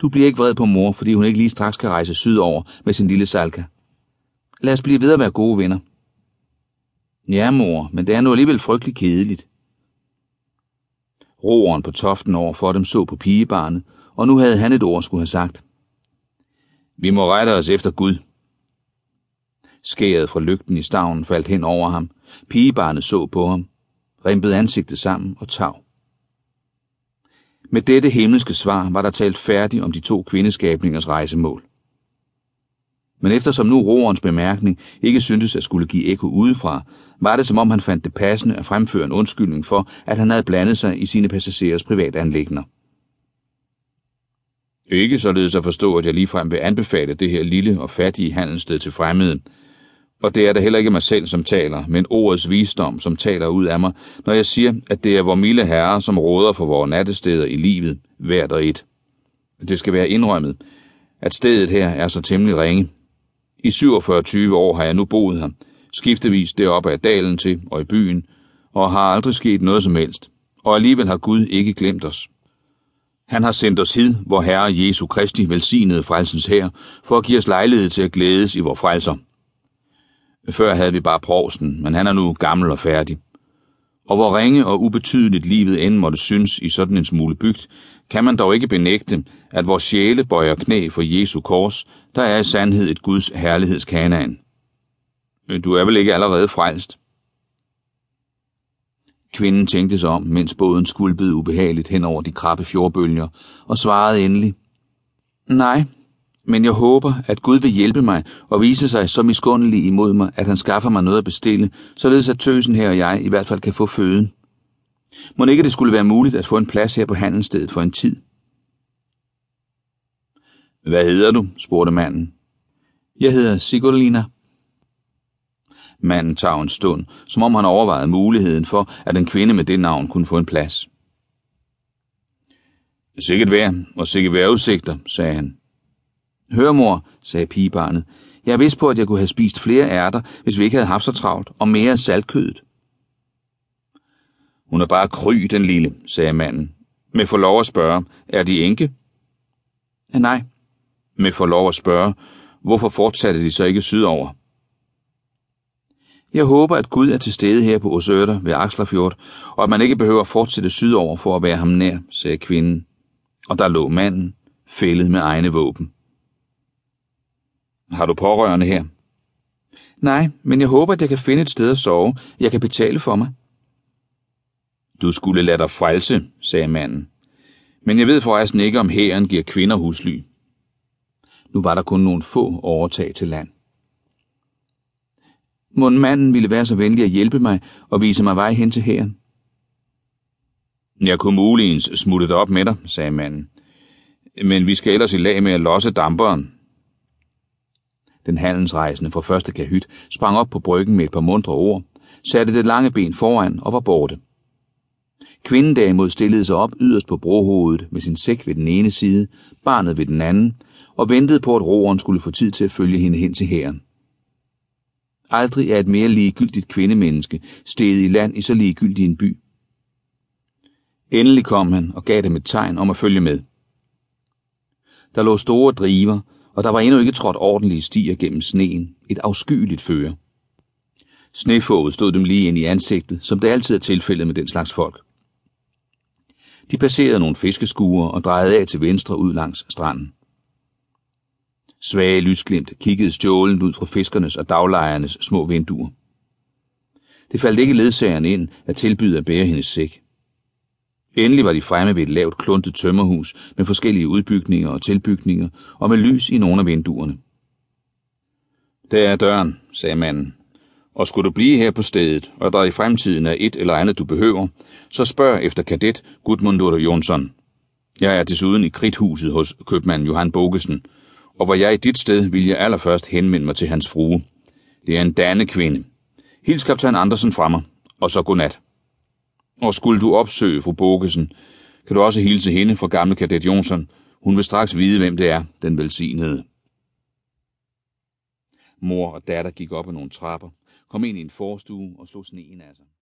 Du bliver ikke vred på mor, fordi hun ikke lige straks kan rejse sydover med sin lille salka. Lad os blive ved at være gode venner. Ja, mor, men det er nu alligevel frygtelig kedeligt. Roeren på toften over for dem så på pigebarnet, og nu havde han et ord skulle have sagt. Vi må rette os efter Gud. Skæret fra lygten i stavnen faldt hen over ham. Pigebarnet så på ham, rimpede ansigtet sammen og tav. Med dette himmelske svar var der talt færdigt om de to kvindeskabningers rejsemål. Men eftersom nu roerens bemærkning ikke syntes at skulle give ekko udefra, var det som om han fandt det passende at fremføre en undskyldning for, at han havde blandet sig i sine passagerers privatanlægner. Ikke således at forstå, at jeg ligefrem vil anbefale det her lille og fattige handelssted til fremmede, og det er da heller ikke mig selv, som taler, men ordets visdom, som taler ud af mig, når jeg siger, at det er vor milde herre, som råder for vores nattesteder i livet, hvert og et. Det skal være indrømmet, at stedet her er så temmelig ringe. I 47 år har jeg nu boet her, skiftevis deroppe af dalen til og i byen, og har aldrig sket noget som helst. Og alligevel har Gud ikke glemt os. Han har sendt os hid, hvor Herre Jesu Kristi velsignede frelsens her, for at give os lejlighed til at glædes i vor frelser. Før havde vi bare provsten, men han er nu gammel og færdig. Og hvor ringe og ubetydeligt livet end måtte synes i sådan en smule bygd, kan man dog ikke benægte, at vores sjæle bøjer knæ for Jesu kors, der er i sandhed et Guds herlighedskanaan. Øh, du er vel ikke allerede frelst? Kvinden tænkte sig om, mens båden skulpede ubehageligt hen over de krabbe fjordbølger, og svarede endelig. Nej, men jeg håber, at Gud vil hjælpe mig og vise sig så miskundelig imod mig, at han skaffer mig noget at bestille, således at tøsen her og jeg i hvert fald kan få føden. Må ikke det skulle være muligt at få en plads her på handelsstedet for en tid? Hvad hedder du? spurgte manden. Jeg hedder Sigurlina. Manden tager en stund, som om han overvejede muligheden for, at en kvinde med det navn kunne få en plads. Sikkert vær, og sikkert vær udsigter, sagde han. Hør, mor, sagde pigebarnet. Jeg er vidst på, at jeg kunne have spist flere ærter, hvis vi ikke havde haft så travlt, og mere saltkødet. Hun er bare kry, den lille, sagde manden. Med for lov at spørge, er de enke? Ja, nej. Med for lov at spørge, hvorfor fortsatte de så ikke sydover? Jeg håber, at Gud er til stede her på Osørter ved Akslafjord, og at man ikke behøver at fortsætte sydover for at være ham nær, sagde kvinden. Og der lå manden, fældet med egne våben. Har du pårørende her? Nej, men jeg håber, at jeg kan finde et sted at sove. Jeg kan betale for mig. Du skulle lade dig frelse, sagde manden. Men jeg ved forresten ikke, om hæren giver kvinder husly. Nu var der kun nogle få overtag til land. Må manden ville være så venlig at hjælpe mig og vise mig vej hen til hæren? Jeg kunne muligens smutte dig op med dig, sagde manden. Men vi skal ellers i lag med at losse damperen. Den handelsrejsende fra første kahyt sprang op på bryggen med et par mundre ord, satte det lange ben foran og var borte. Kvinden derimod stillede sig op yderst på brohovedet med sin sæk ved den ene side, barnet ved den anden, og ventede på, at roeren skulle få tid til at følge hende hen til hæren. Aldrig er et mere ligegyldigt kvindemenneske steget i land i så ligegyldig en by. Endelig kom han og gav dem et tegn om at følge med. Der lå store driver, og der var endnu ikke trådt ordentlige stier gennem sneen, et afskyeligt føre. Snefoget stod dem lige ind i ansigtet, som det altid er tilfældet med den slags folk. De passerede nogle fiskeskuer og drejede af til venstre ud langs stranden. Svage lysglimt kiggede stjålen ud fra fiskernes og daglejernes små vinduer. Det faldt ikke ledsageren ind at tilbyde at bære hendes sæk. Endelig var de fremme ved et lavt kluntet tømmerhus med forskellige udbygninger og tilbygninger og med lys i nogle af vinduerne. Der er døren, sagde manden. Og skulle du blive her på stedet, og der i fremtiden er et eller andet, du behøver, så spørg efter kadet Gudmundur Jonsson. Jeg er desuden i kridthuset hos købmand Johan Bogesen, og hvor jeg i dit sted vil jeg allerførst henvende mig til hans frue. Det er en dane kvinde. Hils kaptajn Andersen fra mig, og så godnat. Og skulle du opsøge fru Bogesen, kan du også hilse hende fra gamle kadet Jonsson. Hun vil straks vide, hvem det er, den velsignede. Mor og datter gik op ad nogle trapper, kom ind i en forstue og slog sneen af sig.